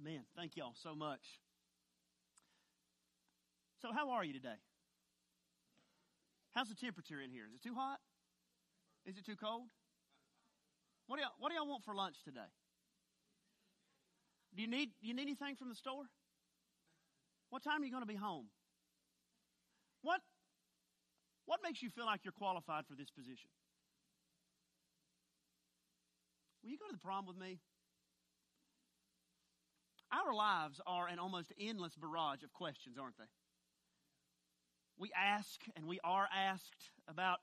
Amen. Thank y'all so much. So, how are you today? How's the temperature in here? Is it too hot? Is it too cold? What do y'all, what do y'all want for lunch today? Do you need, do you need anything from the store? What time are you going to be home? What, what makes you feel like you're qualified for this position? Will you go to the prom with me? Our lives are an almost endless barrage of questions, aren't they? We ask and we are asked about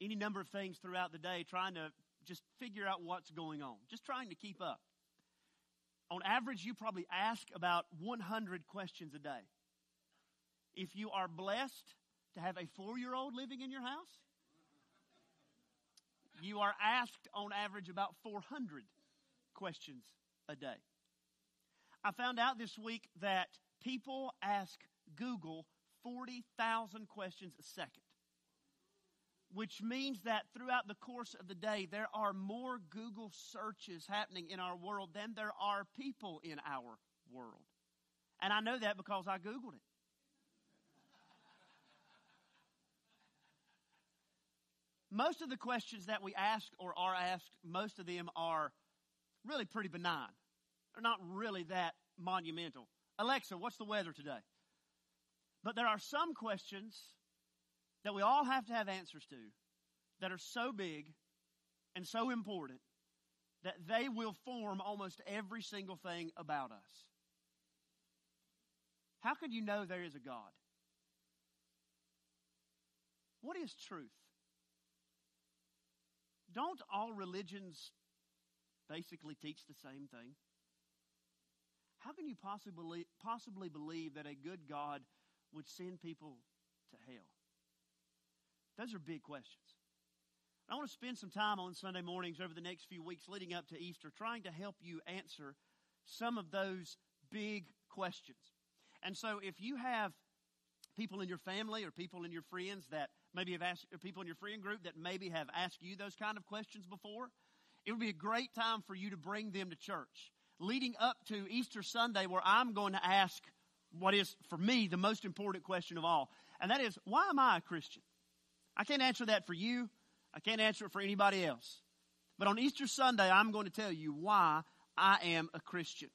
any number of things throughout the day, trying to just figure out what's going on, just trying to keep up. On average, you probably ask about 100 questions a day. If you are blessed to have a four year old living in your house, you are asked on average about 400 questions a day. I found out this week that people ask Google 40,000 questions a second, which means that throughout the course of the day, there are more Google searches happening in our world than there are people in our world. And I know that because I Googled it. Most of the questions that we ask or are asked, most of them are really pretty benign. They're not really that monumental. Alexa, what's the weather today? But there are some questions that we all have to have answers to that are so big and so important that they will form almost every single thing about us. How could you know there is a God? What is truth? Don't all religions basically teach the same thing? How can you possibly, possibly believe that a good God would send people to hell? Those are big questions. I want to spend some time on Sunday mornings over the next few weeks leading up to Easter trying to help you answer some of those big questions. And so if you have people in your family or people in your friends that maybe have asked, people in your friend group that maybe have asked you those kind of questions before, it would be a great time for you to bring them to church leading up to Easter Sunday where I'm going to ask what is, for me, the most important question of all. And that is, why am I a Christian? I can't answer that for you. I can't answer it for anybody else. But on Easter Sunday, I'm going to tell you why I am a Christian.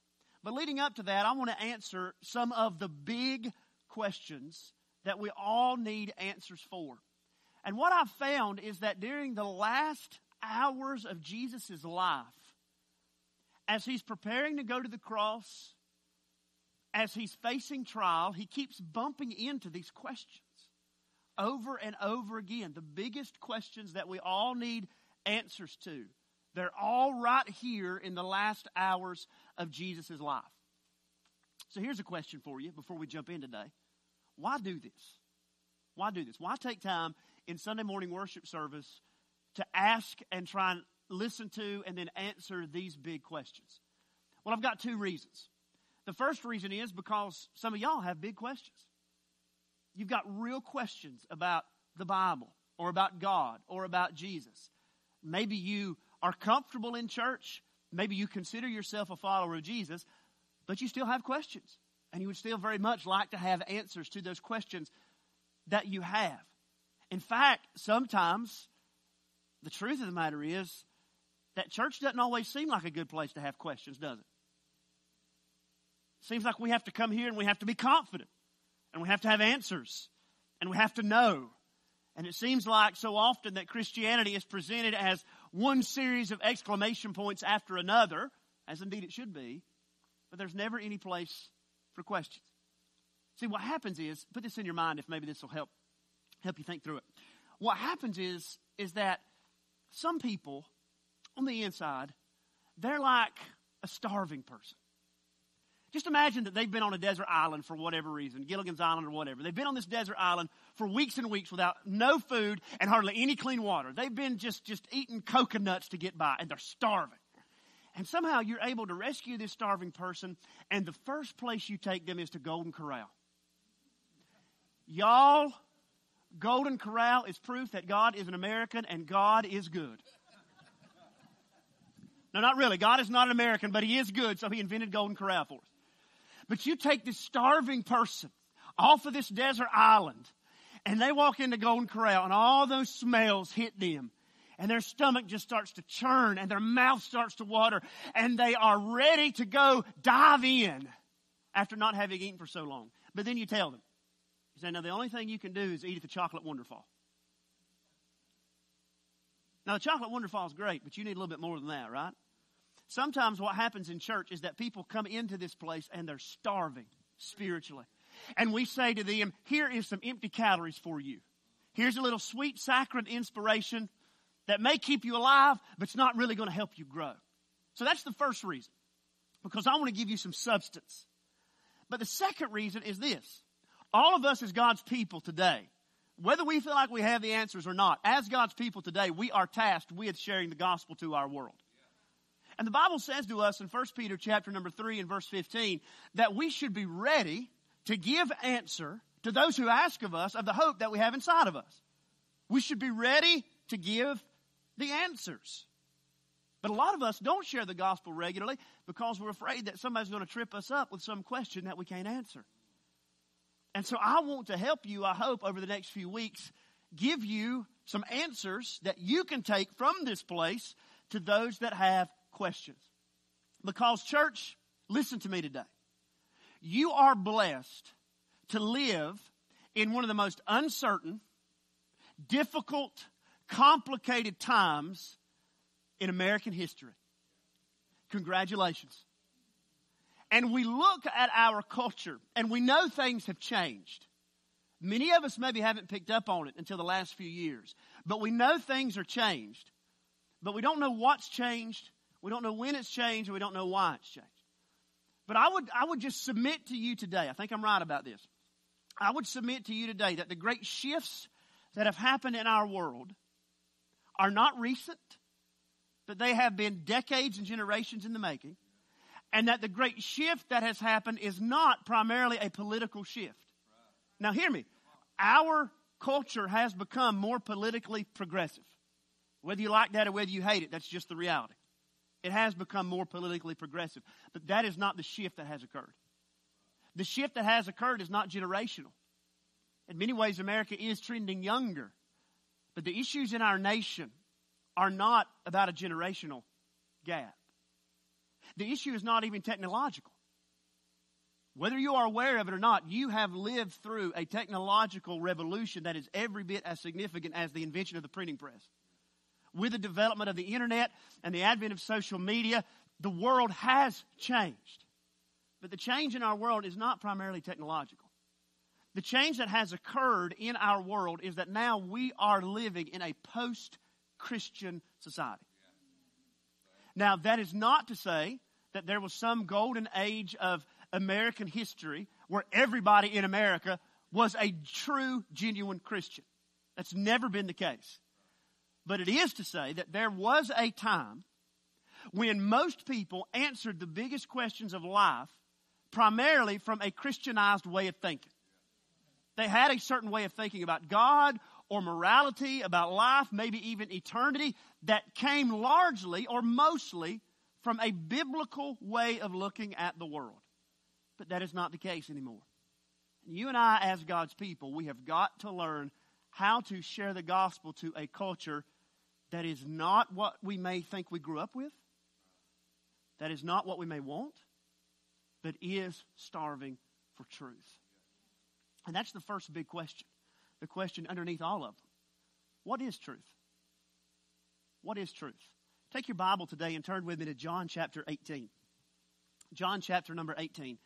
But leading up to that, I want to answer some of the big questions that we all need answers for. And what I've found is that during the last hours of Jesus' life, as he's preparing to go to the cross, as he's facing trial, he keeps bumping into these questions over and over again. The biggest questions that we all need answers to. They're all right here in the last hours of Jesus' life. So here's a question for you before we jump in today. Why do this? Why do this? Why take time in Sunday morning worship service to ask and try and listen to and then answer these big questions? Well, I've got two reasons. The first reason is because some of y'all have big questions. You've got real questions about the Bible or about God or about Jesus. Maybe you are comfortable in church. Maybe you consider yourself a follower of Jesus, but you still have questions. And you would still very much like to have answers to those questions that you have. In fact, sometimes the truth of the matter is that church doesn't always seem like a good place to have questions, does it? Seems like we have to come here and we have to be confident and we have to have answers and we have to know. And it seems like so often that Christianity is presented as one series of exclamation points after another, as indeed it should be, but there's never any place for questions. See, what happens is, put this in your mind if maybe this will help help you think through it. What happens is is that some people on the inside, they're like a starving person. Just imagine that they've been on a desert island for whatever reason, Gilligan's Island or whatever. They've been on this desert island for weeks and weeks without no food and hardly any clean water. They've been just, just eating coconuts to get by and they're starving. And somehow you're able to rescue this starving person and the first place you take them is to Golden Corral. Y'all, Golden Corral is proof that God is an American and God is good. No, not really. God is not an American, but He is good, so He invented Golden Corral for us. But you take this starving person off of this desert island and they walk into Golden Corral and all those smells hit them and their stomach just starts to churn and their mouth starts to water and they are ready to go dive in after not having eaten for so long. But then you tell them, you say, now the only thing you can do is eat at the chocolate wonderfall. Now the chocolate wonderfall is great, but you need a little bit more than that, right? Sometimes what happens in church is that people come into this place and they're starving spiritually. And we say to them, here is some empty calories for you. Here's a little sweet saccharine inspiration that may keep you alive, but it's not really going to help you grow. So that's the first reason. Because I want to give you some substance. But the second reason is this. All of us as God's people today, whether we feel like we have the answers or not, as God's people today, we are tasked with sharing the gospel to our world. And the Bible says to us in 1 Peter chapter number 3 and verse 15 that we should be ready to give answer to those who ask of us of the hope that we have inside of us. We should be ready to give the answers. But a lot of us don't share the gospel regularly because we're afraid that somebody's going to trip us up with some question that we can't answer. And so I want to help you, I hope, over the next few weeks, give you some answers that you can take from this place to those that have questions. Because, church, listen to me today. You are blessed to live in one of the most uncertain, difficult, complicated times in American history. Congratulations. And we look at our culture and we know things have changed. Many of us maybe haven't picked up on it until the last few years, but we know things are changed. But we don't know what's changed, we don't know when it's changed, and we don't know why it's changed. But I would, I would just submit to you today, I think I'm right about this. I would submit to you today that the great shifts that have happened in our world are not recent, but they have been decades and generations in the making. And that the great shift that has happened is not primarily a political shift. Now, hear me. Our culture has become more politically progressive. Whether you like that or whether you hate it, that's just the reality. It has become more politically progressive. But that is not the shift that has occurred. The shift that has occurred is not generational. In many ways, America is trending younger but the issues in our nation are not about a generational gap. The issue is not even technological. Whether you are aware of it or not, you have lived through a technological revolution that is every bit as significant as the invention of the printing press. With the development of the internet and the advent of social media, the world has changed. But the change in our world is not primarily technological. The change that has occurred in our world is that now we are living in a post Christian society. Now, that is not to say that there was some golden age of American history where everybody in America was a true, genuine Christian. That's never been the case. But it is to say that there was a time when most people answered the biggest questions of life primarily from a Christianized way of thinking. They had a certain way of thinking about God or morality, about life, maybe even eternity, that came largely or mostly from a biblical way of looking at the world. But that is not the case anymore. You and I, as God's people, we have got to learn how to share the gospel to a culture that is not what we may think we grew up with, that is not what we may want, but is starving for truth. And that's the first big question. The question underneath all of them. What is truth? What is truth? Take your Bible today and turn with me to John chapter 18. John chapter number 18.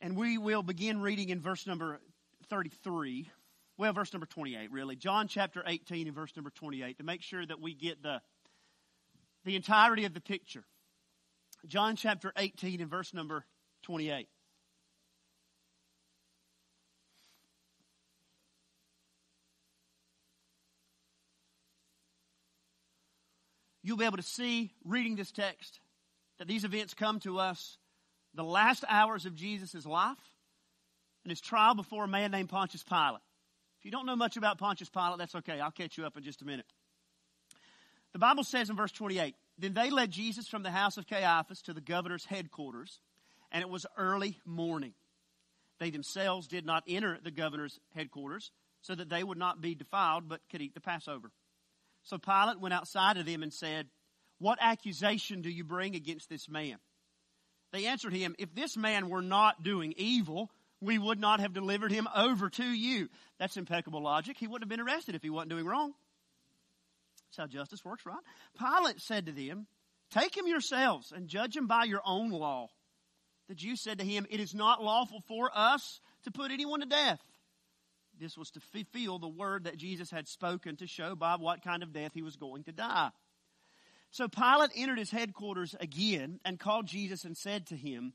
And we will begin reading in verse number 33. Well, verse number 28, really. John chapter 18 and verse number 28 to make sure that we get the, the entirety of the picture. John chapter 18 and verse number 28. you'll be able to see, reading this text, that these events come to us the last hours of Jesus' life and his trial before a man named Pontius Pilate. You don't know much about Pontius Pilate, that's okay. I'll catch you up in just a minute. The Bible says in verse 28 Then they led Jesus from the house of Caiaphas to the governor's headquarters, and it was early morning. They themselves did not enter the governor's headquarters, so that they would not be defiled, but could eat the Passover. So Pilate went outside of them and said, What accusation do you bring against this man? They answered him, If this man were not doing evil, we would not have delivered him over to you. That's impeccable logic. He wouldn't have been arrested if he wasn't doing wrong. That's how justice works, right? Pilate said to them, Take him yourselves and judge him by your own law. The Jews said to him, It is not lawful for us to put anyone to death. This was to fulfill the word that Jesus had spoken to show by what kind of death he was going to die. So Pilate entered his headquarters again and called Jesus and said to him,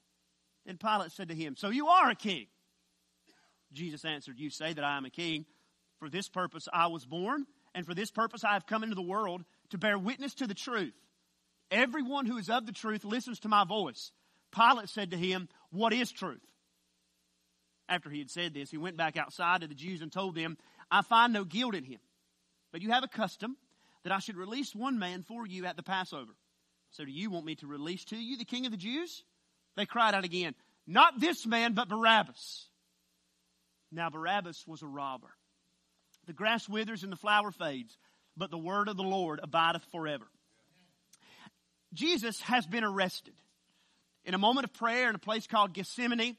Then Pilate said to him, So you are a king? Jesus answered, You say that I am a king. For this purpose I was born, and for this purpose I have come into the world to bear witness to the truth. Everyone who is of the truth listens to my voice. Pilate said to him, What is truth? After he had said this, he went back outside to the Jews and told them, I find no guilt in him. But you have a custom that I should release one man for you at the Passover. So do you want me to release to you the king of the Jews? They cried out again, Not this man, but Barabbas. Now Barabbas was a robber. The grass withers and the flower fades, but the word of the Lord abideth forever. Jesus has been arrested. In a moment of prayer in a place called Gethsemane,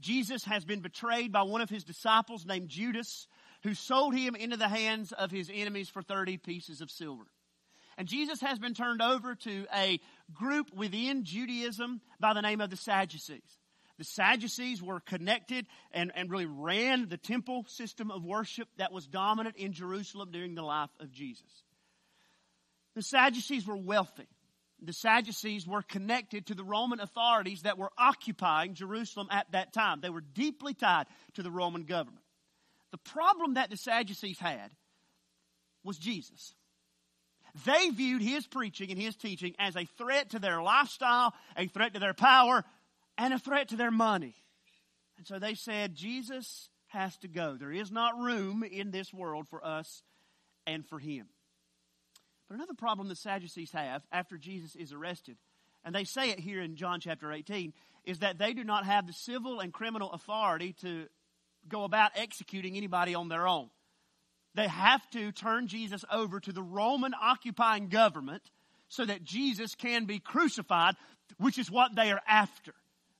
Jesus has been betrayed by one of his disciples named Judas, who sold him into the hands of his enemies for 30 pieces of silver. And Jesus has been turned over to a group within Judaism by the name of the Sadducees. The Sadducees were connected and, and really ran the temple system of worship that was dominant in Jerusalem during the life of Jesus. The Sadducees were wealthy the Sadducees were connected to the Roman authorities that were occupying Jerusalem at that time. They were deeply tied to the Roman government. The problem that the Sadducees had was Jesus. They viewed his preaching and his teaching as a threat to their lifestyle, a threat to their power, and a threat to their money. And so they said, Jesus has to go. There is not room in this world for us and for him. But another problem the Sadducees have after Jesus is arrested, and they say it here in John chapter 18, is that they do not have the civil and criminal authority to go about executing anybody on their own. They have to turn Jesus over to the Roman occupying government so that Jesus can be crucified, which is what they are after.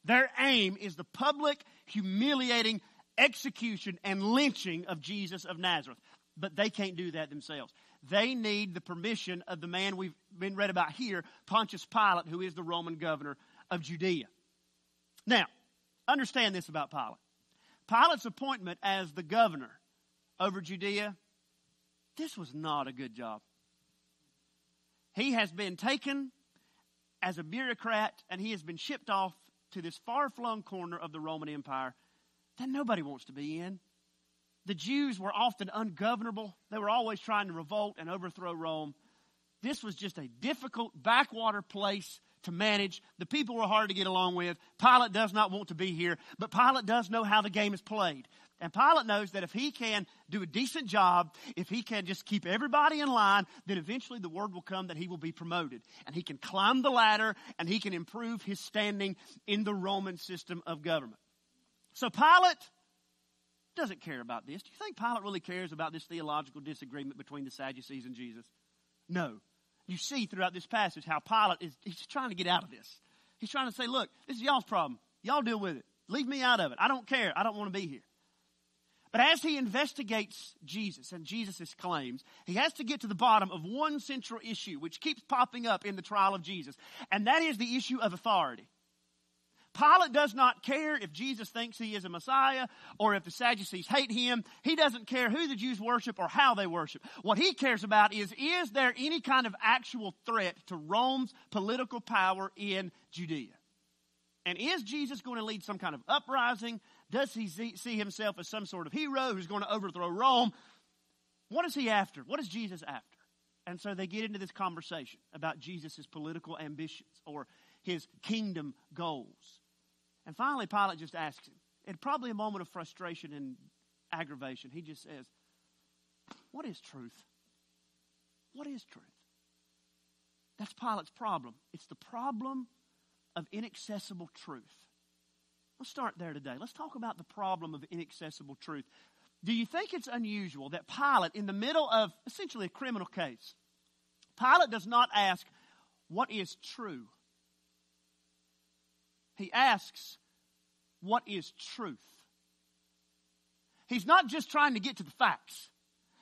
Their aim is the public, humiliating execution and lynching of Jesus of Nazareth. But they can't do that themselves. They need the permission of the man we've been read about here, Pontius Pilate, who is the Roman governor of Judea. Now, understand this about Pilate. Pilate's appointment as the governor over Judea, this was not a good job. He has been taken as a bureaucrat and he has been shipped off to this far flung corner of the Roman Empire that nobody wants to be in. The Jews were often ungovernable. They were always trying to revolt and overthrow Rome. This was just a difficult backwater place to manage. The people were hard to get along with. Pilate does not want to be here, but Pilate does know how the game is played. And Pilate knows that if he can do a decent job, if he can just keep everybody in line, then eventually the word will come that he will be promoted. And he can climb the ladder and he can improve his standing in the Roman system of government. So Pilate doesn't care about this. Do you think Pilate really cares about this theological disagreement between the Sadducees and Jesus? No. You see throughout this passage how Pilate is he's trying to get out of this. He's trying to say, look, this is y'all's problem. Y'all deal with it. Leave me out of it. I don't care. I don't want to be here. But as he investigates Jesus and Jesus' claims, he has to get to the bottom of one central issue which keeps popping up in the trial of Jesus, and that is the issue of authority. Pilate does not care if Jesus thinks he is a Messiah or if the Sadducees hate him. He doesn't care who the Jews worship or how they worship. What he cares about is, is there any kind of actual threat to Rome's political power in Judea? And is Jesus going to lead some kind of uprising? Does he see himself as some sort of hero who's going to overthrow Rome? What is he after? What is Jesus after? And so they get into this conversation about Jesus' political ambitions or his kingdom goals. And finally, Pilate just asks him, in probably a moment of frustration and aggravation, he just says, What is truth? What is truth? That's Pilate's problem. It's the problem of inaccessible truth. Let's start there today. Let's talk about the problem of inaccessible truth. Do you think it's unusual that Pilate, in the middle of essentially a criminal case, Pilate does not ask, What is true? He asks, What is truth? He's not just trying to get to the facts.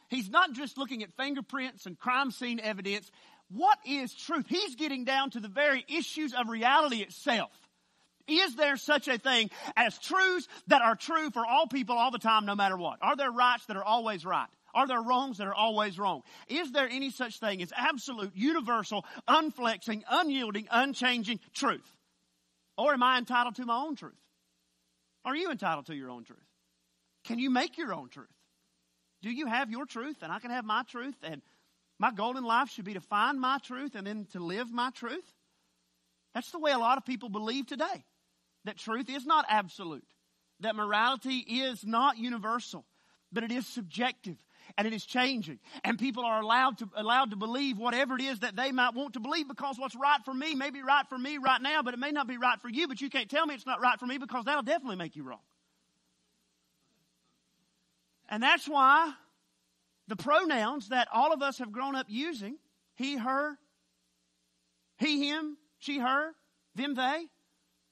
He's not just looking at fingerprints and crime scene evidence. What is truth? He's getting down to the very issues of reality itself. Is there such a thing as truths that are true for all people all the time, no matter what? Are there rights that are always right? Are there wrongs that are always wrong? Is there any such thing as absolute, universal, unflexing, unyielding, unchanging truth? Or am I entitled to my own truth? Are you entitled to your own truth? Can you make your own truth? Do you have your truth and I can have my truth and my goal in life should be to find my truth and then to live my truth? That's the way a lot of people believe today. That truth is not absolute. That morality is not universal, but it is subjective and it is changing. And people are allowed to, allowed to believe whatever it is that they might want to believe because what's right for me may be right for me right now, but it may not be right for you, but you can't tell me it's not right for me because that'll definitely make you wrong. And that's why the pronouns that all of us have grown up using, he, her, he, him, she, her, them, they,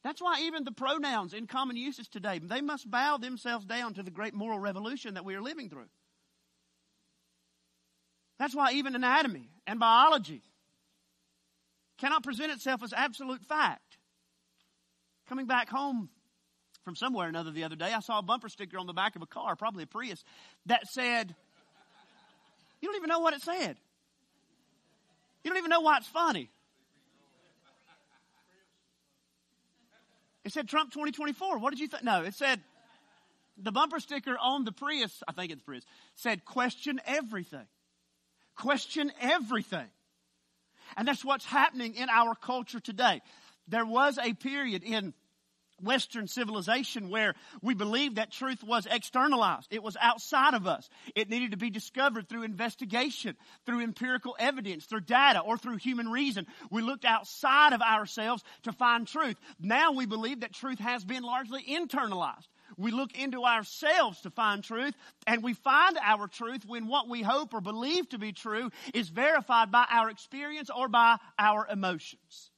that's why even the pronouns in common usage today, they must bow themselves down to the great moral revolution that we are living through. That's why even anatomy and biology cannot present itself as absolute fact. Coming back home from somewhere or another the other day, I saw a bumper sticker on the back of a car, probably a Prius, that said, You don't even know what it said. You don't even know why it's funny. It said Trump 2024. What did you think? No, it said the bumper sticker on the Prius, I think it's Prius, said question everything. Question everything. And that's what's happening in our culture today. There was a period in Western civilization where we believed that truth was externalized. It was outside of us. It needed to be discovered through investigation, through empirical evidence, through data, or through human reason. We looked outside of ourselves to find truth. Now we believe that truth has been largely internalized. We look into ourselves to find truth, and we find our truth when what we hope or believe to be true is verified by our experience or by our emotions.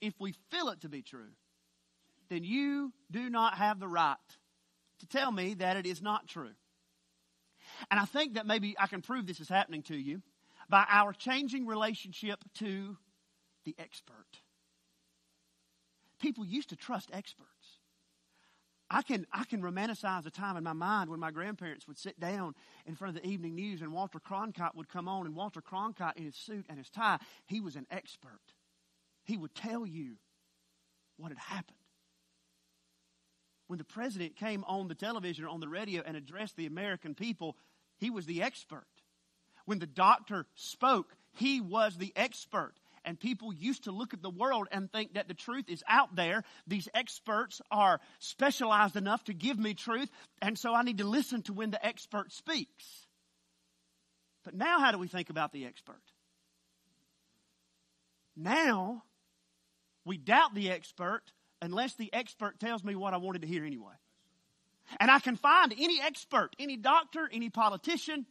If we feel it to be true, then you do not have the right to tell me that it is not true. And I think that maybe I can prove this is happening to you by our changing relationship to the expert. People used to trust experts. I can, I can romanticize a time in my mind when my grandparents would sit down in front of the evening news and Walter Cronkite would come on, and Walter Cronkite in his suit and his tie, he was an expert. He would tell you what had happened when the president came on the television or on the radio and addressed the American people, he was the expert. When the doctor spoke, he was the expert. And people used to look at the world and think that the truth is out there. These experts are specialized enough to give me truth, and so I need to listen to when the expert speaks. But now, how do we think about the expert? Now, we doubt the expert unless the expert tells me what I wanted to hear anyway. And I can find any expert, any doctor, any politician,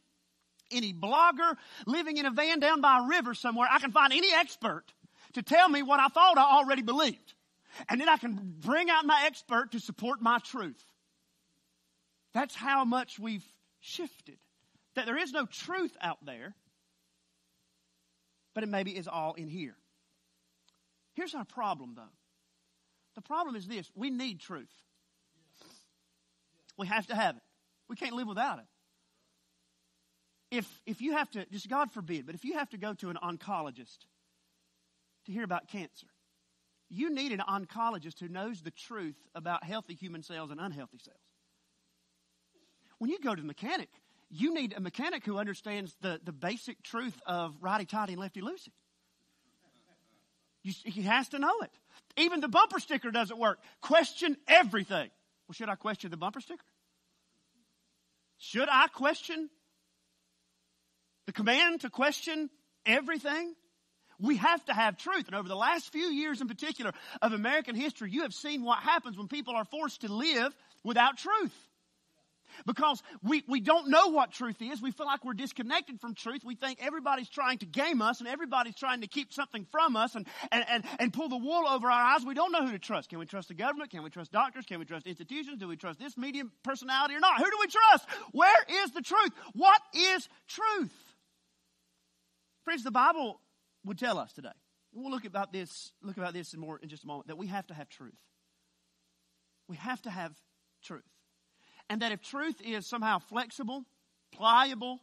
any blogger living in a van down by a river somewhere. I can find any expert to tell me what I thought I already believed. And then I can bring out my expert to support my truth. That's how much we've shifted. That there is no truth out there, but it maybe is all in here. Here's our problem, though. The problem is this we need truth. We have to have it. We can't live without it. If, if you have to, just God forbid, but if you have to go to an oncologist to hear about cancer, you need an oncologist who knows the truth about healthy human cells and unhealthy cells. When you go to the mechanic, you need a mechanic who understands the, the basic truth of righty tighty and lefty loosey. He has to know it. Even the bumper sticker doesn't work. Question everything. Well, should I question the bumper sticker? Should I question the command to question everything? We have to have truth. And over the last few years in particular of American history, you have seen what happens when people are forced to live without truth. Because we, we don't know what truth is. We feel like we're disconnected from truth. We think everybody's trying to game us and everybody's trying to keep something from us and, and, and, and pull the wool over our eyes. We don't know who to trust. Can we trust the government? Can we trust doctors? Can we trust institutions? Do we trust this media personality or not? Who do we trust? Where is the truth? What is truth? Friends, the Bible would tell us today. We'll look about this, look about this in more in just a moment, that we have to have truth. We have to have truth. And that if truth is somehow flexible, pliable,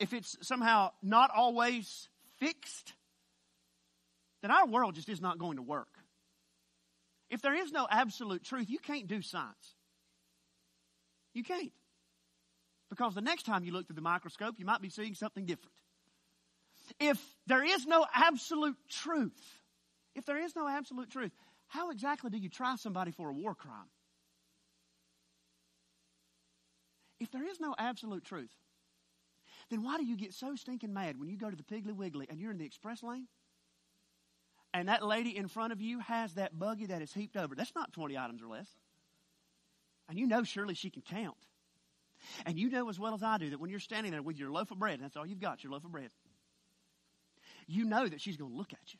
if it's somehow not always fixed, then our world just is not going to work. If there is no absolute truth, you can't do science. You can't. Because the next time you look through the microscope, you might be seeing something different. If there is no absolute truth, if there is no absolute truth, how exactly do you try somebody for a war crime? If there is no absolute truth, then why do you get so stinking mad when you go to the Piggly Wiggly and you're in the express lane? And that lady in front of you has that buggy that is heaped over. That's not 20 items or less. And you know surely she can count. And you know as well as I do that when you're standing there with your loaf of bread, that's all you've got, your loaf of bread, you know that she's going to look at you.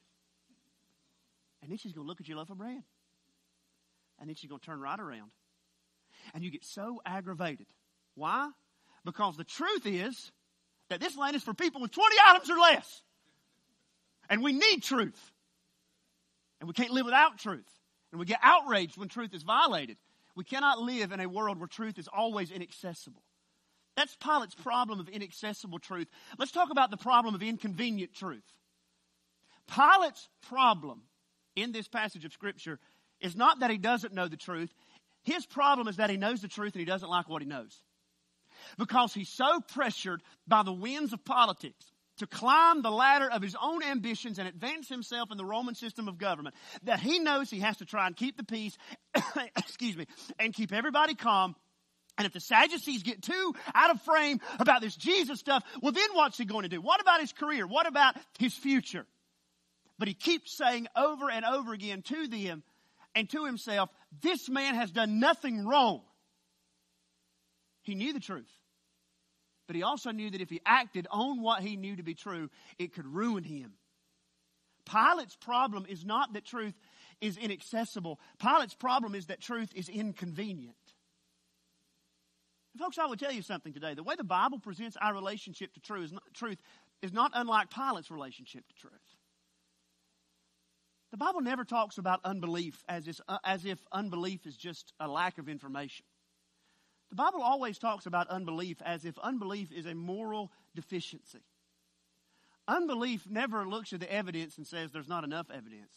And then she's going to look at your loaf of bread. And then she's going to turn right around. And you get so aggravated why? Because the truth is that this land is for people with 20 items or less. And we need truth. And we can't live without truth. And we get outraged when truth is violated. We cannot live in a world where truth is always inaccessible. That's Pilate's problem of inaccessible truth. Let's talk about the problem of inconvenient truth. Pilate's problem in this passage of Scripture is not that he doesn't know the truth. His problem is that he knows the truth and he doesn't like what he knows because he's so pressured by the winds of politics to climb the ladder of his own ambitions and advance himself in the Roman system of government that he knows he has to try and keep the peace, excuse me, and keep everybody calm. And if the Sadducees get too out of frame about this Jesus stuff, well, then what's he going to do? What about his career? What about his future? But he keeps saying over and over again to them and to himself, this man has done nothing wrong. He knew the truth. But he also knew that if he acted on what he knew to be true, it could ruin him. Pilate's problem is not that truth is inaccessible. Pilate's problem is that truth is inconvenient. folks, I will tell you something today. The way the Bible presents our relationship to truth is not, truth is not unlike Pilate's relationship to truth. The Bible never talks about unbelief as if, uh, as if unbelief is just a lack of information. The Bible always talks about unbelief as if unbelief is a moral deficiency. Unbelief never looks at the evidence and says there's not enough evidence.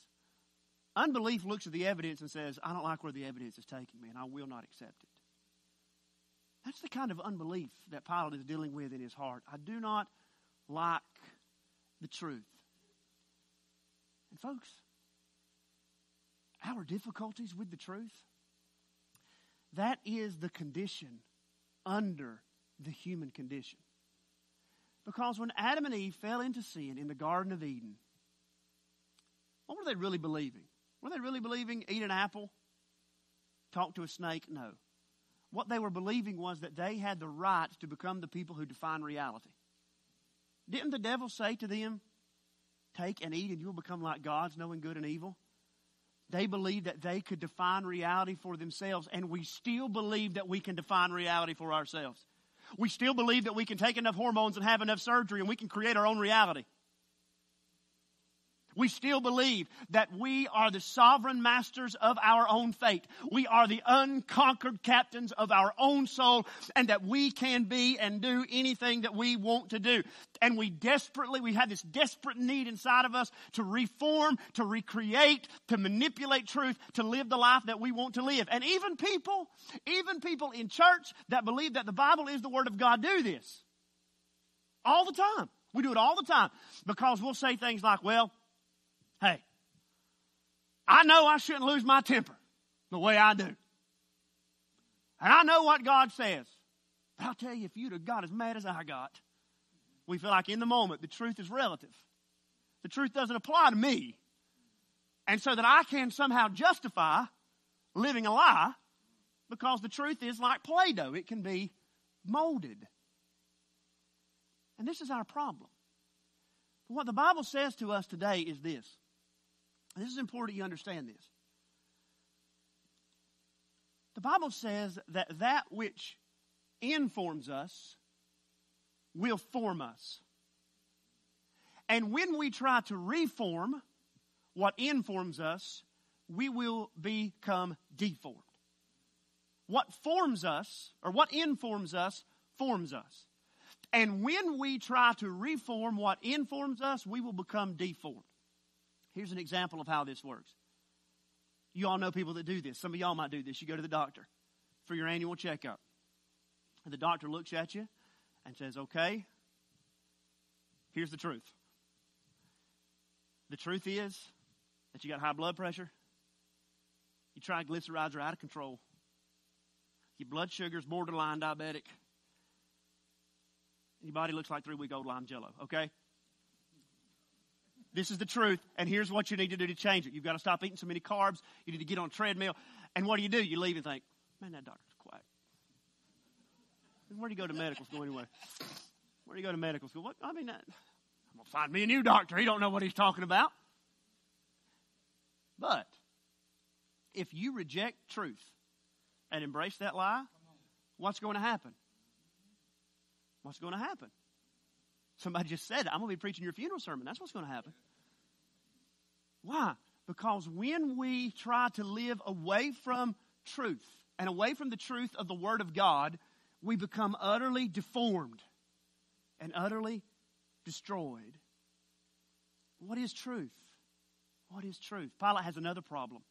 Unbelief looks at the evidence and says, I don't like where the evidence is taking me, and I will not accept it. That's the kind of unbelief that Pilate is dealing with in his heart. I do not like the truth. And, folks, our difficulties with the truth that is the condition under the human condition. Because when Adam and Eve fell into sin in the Garden of Eden, what were they really believing? Were they really believing eat an apple, talk to a snake? No. What they were believing was that they had the right to become the people who define reality. Didn't the devil say to them, Take and eat, and you will become like gods, knowing good and evil? They believed that they could define reality for themselves, and we still believe that we can define reality for ourselves. We still believe that we can take enough hormones and have enough surgery and we can create our own reality. We still believe that we are the sovereign masters of our own fate. We are the unconquered captains of our own soul and that we can be and do anything that we want to do. And we desperately, we have this desperate need inside of us to reform, to recreate, to manipulate truth, to live the life that we want to live. And even people, even people in church that believe that the Bible is the Word of God do this. All the time. We do it all the time because we'll say things like, well, Hey, I know I shouldn't lose my temper the way I do. And I know what God says. But I'll tell you, if you'd have got as mad as I got, we feel like in the moment the truth is relative. The truth doesn't apply to me. And so that I can somehow justify living a lie because the truth is like Play Doh, it can be molded. And this is our problem. But What the Bible says to us today is this this is important you understand this. The Bible says that that which informs us will form us. And when we try to reform what informs us, we will become deformed. What forms us, or what informs us, forms us. And when we try to reform what informs us, we will become deformed. Here's an example of how this works. You all know people that do this. Some of y'all might do this. You go to the doctor for your annual checkup. And the doctor looks at you and says, Okay, here's the truth. The truth is that you got high blood pressure. Your triglycerides are out of control. Your blood sugar is borderline diabetic. Your body looks like three week old lime jello, okay? This is the truth, and here's what you need to do to change it. You've got to stop eating so many carbs. You need to get on a treadmill. And what do you do? You leave and think, man, that doctor's quiet. Where do you go to medical school anyway? Where do you go to medical school? What? I mean, that, I'm going to find me a new doctor. He don't know what he's talking about. But if you reject truth and embrace that lie, what's going to happen? What's going to happen? Somebody just said, I'm going to be preaching your funeral sermon. That's what's going to happen. Why? Because when we try to live away from truth and away from the truth of the Word of God, we become utterly deformed and utterly destroyed. What is truth? What is truth? Pilate has another problem.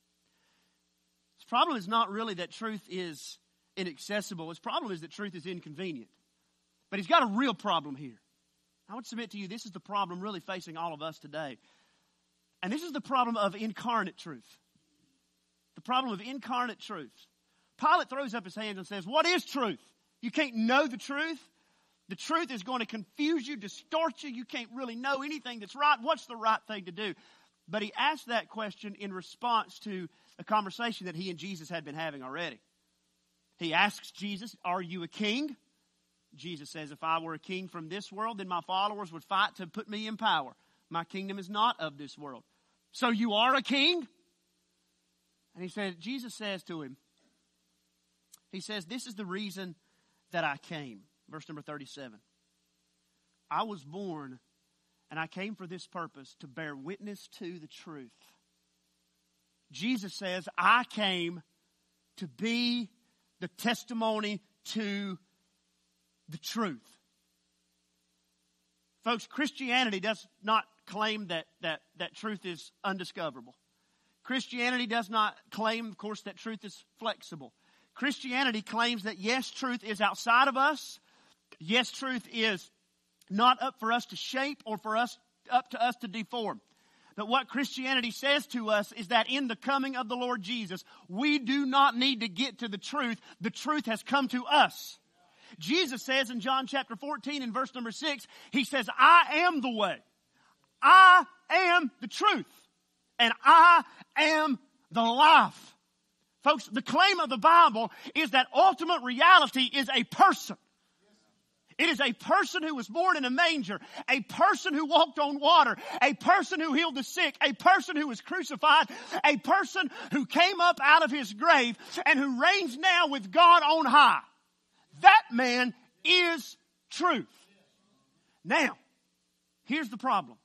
His problem is not really that truth is inaccessible, his problem is that truth is inconvenient. But he's got a real problem here. I would submit to you this is the problem really facing all of us today. And this is the problem of incarnate truth. The problem of incarnate truth. Pilate throws up his hands and says, What is truth? You can't know the truth. The truth is going to confuse you, distort you. You can't really know anything that's right. What's the right thing to do? But he asked that question in response to a conversation that he and Jesus had been having already. He asks Jesus, Are you a king? Jesus says, If I were a king from this world, then my followers would fight to put me in power. My kingdom is not of this world. So you are a king? And he said, Jesus says to him, He says, This is the reason that I came. Verse number 37. I was born and I came for this purpose to bear witness to the truth. Jesus says, I came to be the testimony to the truth. Folks, Christianity does not claim that, that, that truth is undiscoverable. Christianity does not claim, of course, that truth is flexible. Christianity claims that yes, truth is outside of us. Yes, truth is not up for us to shape or for us up to us to deform. But what Christianity says to us is that in the coming of the Lord Jesus, we do not need to get to the truth. The truth has come to us. Jesus says in John chapter 14 and verse number 6, He says, I am the way. I am the truth. And I am the life. Folks, the claim of the Bible is that ultimate reality is a person. It is a person who was born in a manger, a person who walked on water, a person who healed the sick, a person who was crucified, a person who came up out of his grave and who reigns now with God on high. That man is truth. Now, here's the problem.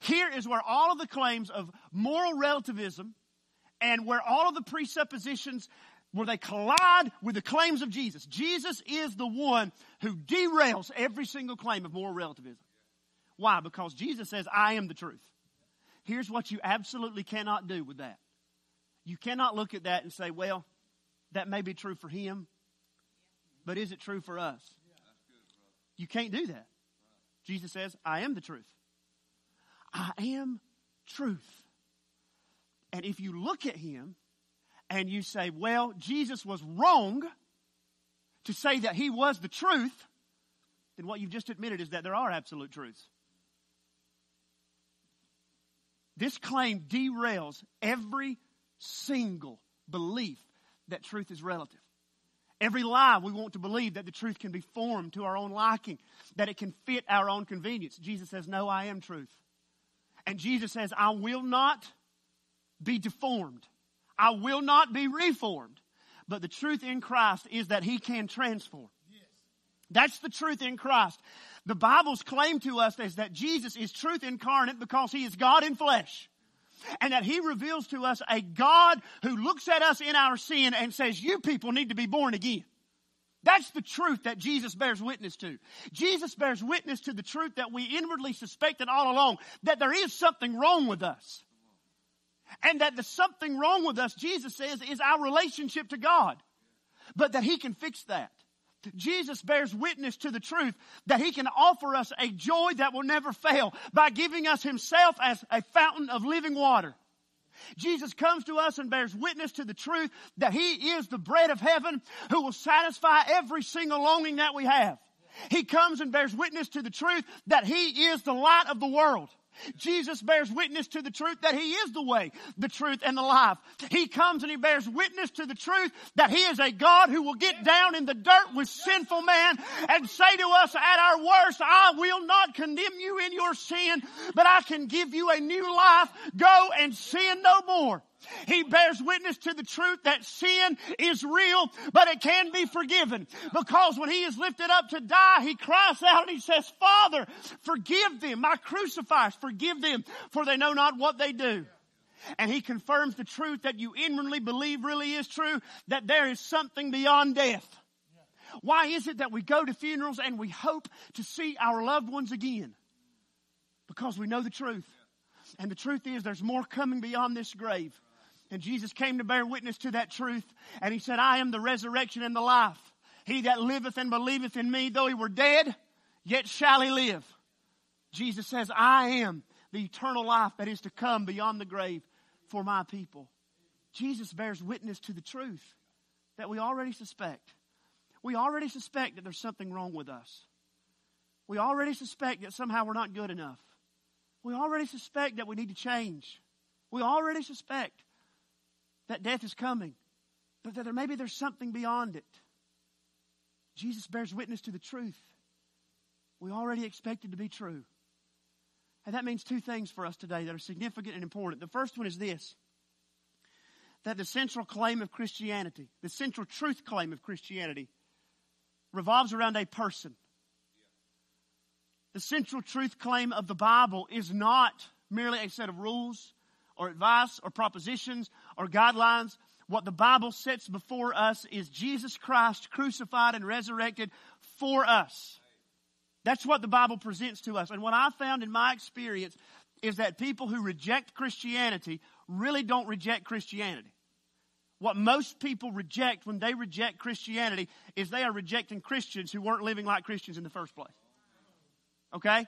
Here is where all of the claims of moral relativism and where all of the presuppositions where they collide with the claims of Jesus. Jesus is the one who derails every single claim of moral relativism. Why? Because Jesus says, I am the truth. Here's what you absolutely cannot do with that. You cannot look at that and say, well, that may be true for him, but is it true for us? You can't do that. Jesus says, I am the truth. I am truth. And if you look at him and you say, well, Jesus was wrong to say that he was the truth, then what you've just admitted is that there are absolute truths. This claim derails every single belief that truth is relative. Every lie we want to believe that the truth can be formed to our own liking, that it can fit our own convenience. Jesus says, No, I am truth. And Jesus says, I will not be deformed. I will not be reformed. But the truth in Christ is that He can transform. That's the truth in Christ. The Bible's claim to us is that Jesus is truth incarnate because He is God in flesh. And that He reveals to us a God who looks at us in our sin and says, you people need to be born again. That's the truth that Jesus bears witness to. Jesus bears witness to the truth that we inwardly suspected all along, that there is something wrong with us. And that the something wrong with us, Jesus says, is our relationship to God. But that He can fix that. Jesus bears witness to the truth that He can offer us a joy that will never fail by giving us Himself as a fountain of living water. Jesus comes to us and bears witness to the truth that He is the bread of heaven who will satisfy every single longing that we have. He comes and bears witness to the truth that He is the light of the world. Jesus bears witness to the truth that He is the way, the truth, and the life. He comes and He bears witness to the truth that He is a God who will get down in the dirt with sinful man and say to us at our worst, I will not condemn you in your sin, but I can give you a new life. Go and sin no more. He bears witness to the truth that sin is real, but it can be forgiven. Because when he is lifted up to die, he cries out and he says, Father, forgive them, my crucifiers, forgive them, for they know not what they do. And he confirms the truth that you inwardly believe really is true, that there is something beyond death. Why is it that we go to funerals and we hope to see our loved ones again? Because we know the truth. And the truth is there's more coming beyond this grave. And Jesus came to bear witness to that truth. And he said, I am the resurrection and the life. He that liveth and believeth in me, though he were dead, yet shall he live. Jesus says, I am the eternal life that is to come beyond the grave for my people. Jesus bears witness to the truth that we already suspect. We already suspect that there's something wrong with us. We already suspect that somehow we're not good enough. We already suspect that we need to change. We already suspect that death is coming, but that there maybe there's something beyond it. Jesus bears witness to the truth. We already expected to be true. And that means two things for us today that are significant and important. The first one is this that the central claim of Christianity, the central truth claim of Christianity, revolves around a person. The central truth claim of the Bible is not merely a set of rules or advice or propositions or guidelines. What the Bible sets before us is Jesus Christ crucified and resurrected for us. That's what the Bible presents to us. And what I found in my experience is that people who reject Christianity really don't reject Christianity. What most people reject when they reject Christianity is they are rejecting Christians who weren't living like Christians in the first place. Okay?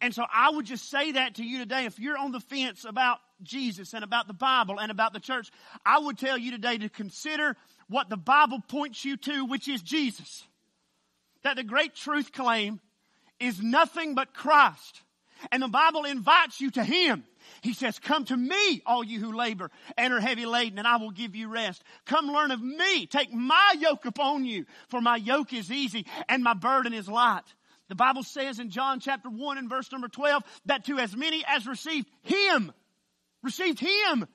And so I would just say that to you today. If you're on the fence about Jesus and about the Bible and about the church, I would tell you today to consider what the Bible points you to, which is Jesus. That the great truth claim is nothing but Christ. And the Bible invites you to Him. He says, Come to me, all you who labor and are heavy laden, and I will give you rest. Come learn of me. Take my yoke upon you, for my yoke is easy and my burden is light. The Bible says in John chapter 1 and verse number 12 that to as many as received Him, received Him.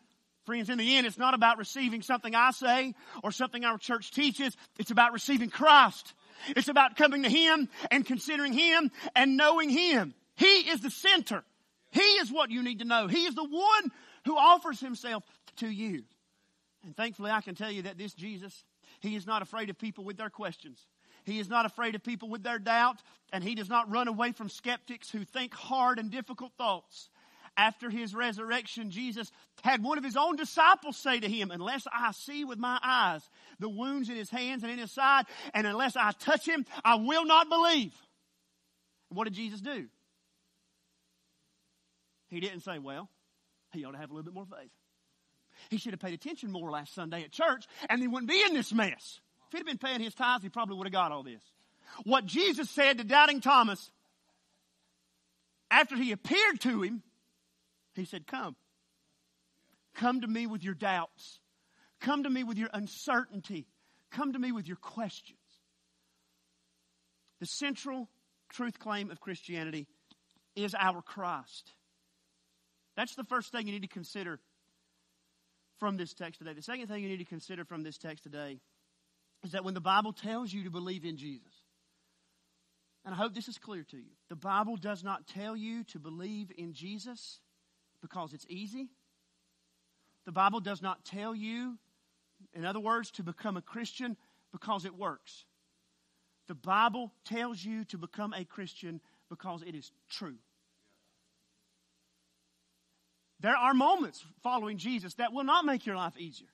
Friends, in the end, it's not about receiving something I say or something our church teaches. It's about receiving Christ. It's about coming to Him and considering Him and knowing Him. He is the center. He is what you need to know. He is the one who offers himself to you. And thankfully, I can tell you that this Jesus, he is not afraid of people with their questions. He is not afraid of people with their doubt, and he does not run away from skeptics who think hard and difficult thoughts. After his resurrection, Jesus had one of his own disciples say to him, Unless I see with my eyes the wounds in his hands and in his side, and unless I touch him, I will not believe. What did Jesus do? He didn't say, Well, he ought to have a little bit more faith. He should have paid attention more last Sunday at church, and he wouldn't be in this mess. If he'd been paying his tithes, he probably would have got all this. What Jesus said to doubting Thomas after he appeared to him, he said, Come. Come to me with your doubts. Come to me with your uncertainty. Come to me with your questions. The central truth claim of Christianity is our Christ. That's the first thing you need to consider from this text today. The second thing you need to consider from this text today is that when the Bible tells you to believe in Jesus, and I hope this is clear to you, the Bible does not tell you to believe in Jesus because it's easy. The Bible does not tell you, in other words, to become a Christian because it works. The Bible tells you to become a Christian because it is true. There are moments following Jesus that will not make your life easier,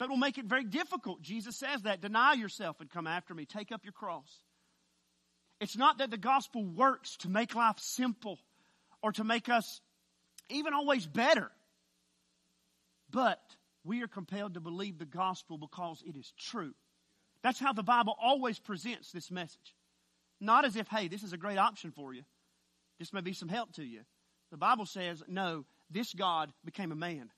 but will make it very difficult. Jesus says that. Deny yourself and come after me. Take up your cross. It's not that the gospel works to make life simple or to make us even always better, but we are compelled to believe the gospel because it is true. That's how the Bible always presents this message. Not as if, hey, this is a great option for you. This may be some help to you. The Bible says, no, this God became a man.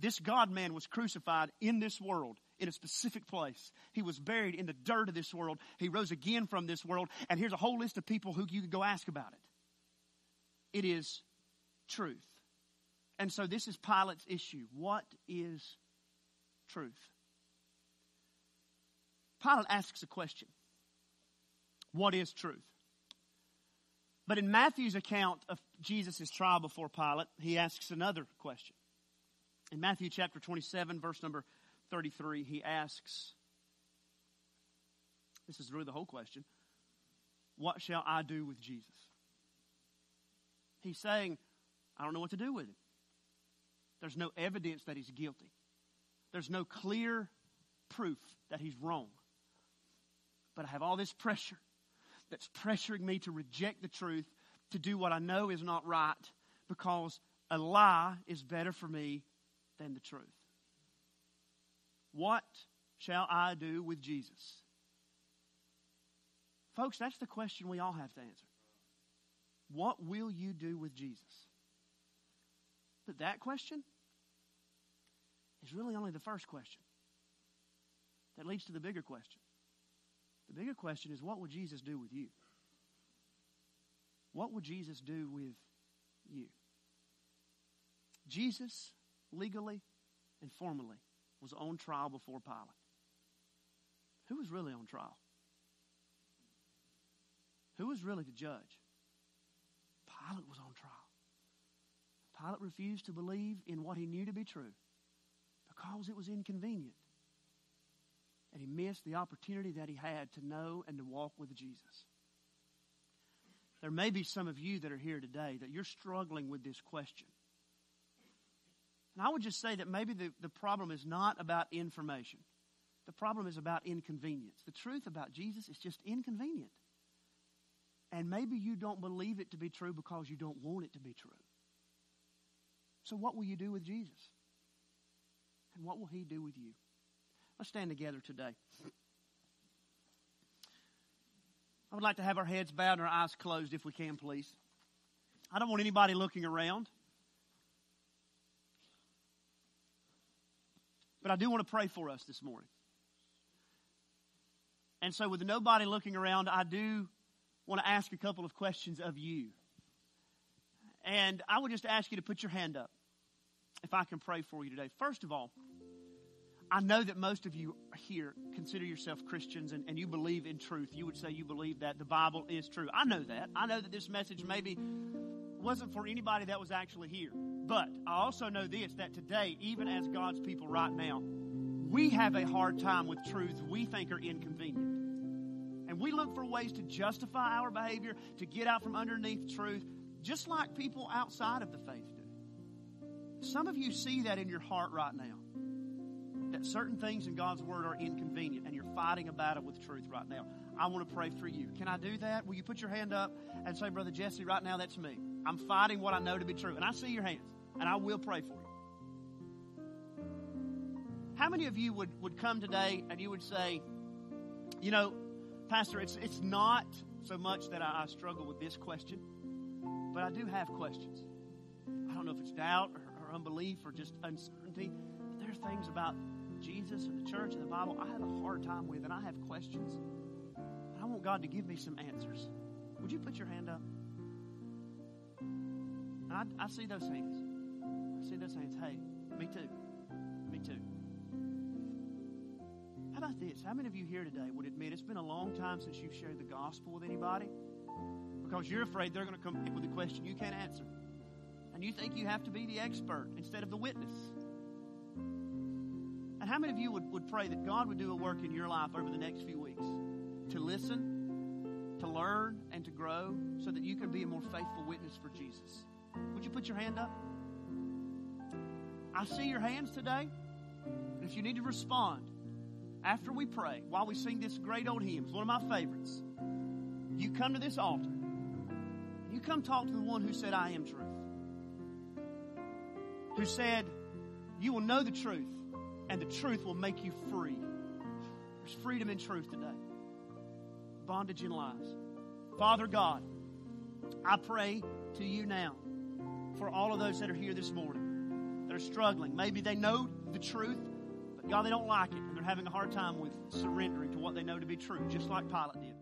This God man was crucified in this world, in a specific place. He was buried in the dirt of this world. He rose again from this world. And here's a whole list of people who you could go ask about it. It is truth. And so this is Pilate's issue. What is truth? Pilate asks a question What is truth? But in Matthew's account of Jesus' trial before Pilate, he asks another question. In Matthew chapter 27, verse number 33, he asks this is really the whole question What shall I do with Jesus? He's saying, I don't know what to do with him. There's no evidence that he's guilty, there's no clear proof that he's wrong. But I have all this pressure that's pressuring me to reject the truth, to do what I know is not right, because a lie is better for me than the truth. What shall I do with Jesus? Folks, that's the question we all have to answer. What will you do with Jesus? But that question is really only the first question that leads to the bigger question. The bigger question is what would Jesus do with you? What would Jesus do with you? Jesus, legally and formally, was on trial before Pilate. Who was really on trial? Who was really the judge? Pilate was on trial. Pilate refused to believe in what he knew to be true because it was inconvenient and he missed the opportunity that he had to know and to walk with Jesus. There may be some of you that are here today that you're struggling with this question. And I would just say that maybe the, the problem is not about information. The problem is about inconvenience. The truth about Jesus is just inconvenient. And maybe you don't believe it to be true because you don't want it to be true. So, what will you do with Jesus? And what will he do with you? Let's stand together today. I would like to have our heads bowed and our eyes closed if we can, please. I don't want anybody looking around. But I do want to pray for us this morning. And so, with nobody looking around, I do want to ask a couple of questions of you. And I would just ask you to put your hand up if I can pray for you today. First of all, I know that most of you here consider yourself Christians and, and you believe in truth. You would say you believe that the Bible is true. I know that. I know that this message maybe wasn't for anybody that was actually here. But I also know this that today, even as God's people right now, we have a hard time with truths we think are inconvenient. And we look for ways to justify our behavior, to get out from underneath truth, just like people outside of the faith do. Some of you see that in your heart right now. That certain things in God's Word are inconvenient, and you're fighting a battle with truth right now. I want to pray for you. Can I do that? Will you put your hand up and say, Brother Jesse, right now that's me. I'm fighting what I know to be true. And I see your hands, and I will pray for you. How many of you would, would come today and you would say, you know, Pastor, it's, it's not so much that I, I struggle with this question, but I do have questions. I don't know if it's doubt or, or unbelief or just uncertainty, but there are things about Jesus and the church and the Bible I have a hard time with, and I have questions. And I want God to give me some answers. Would you put your hand up? I, I see those hands. See those hands. Hey, me too. Me too. How about this? How many of you here today would admit it's been a long time since you've shared the gospel with anybody? Because you're afraid they're going to come with a question you can't answer. And you think you have to be the expert instead of the witness. And how many of you would, would pray that God would do a work in your life over the next few weeks to listen, to learn, and to grow so that you can be a more faithful witness for Jesus? Would you put your hand up? I see your hands today. And if you need to respond after we pray, while we sing this great old hymn, it's one of my favorites, you come to this altar. You come talk to the one who said, I am truth. Who said, You will know the truth, and the truth will make you free. There's freedom in truth today, bondage in lies. Father God, I pray to you now for all of those that are here this morning that are struggling. Maybe they know the truth, but God, they don't like it, and they're having a hard time with surrendering to what they know to be true, just like Pilate did.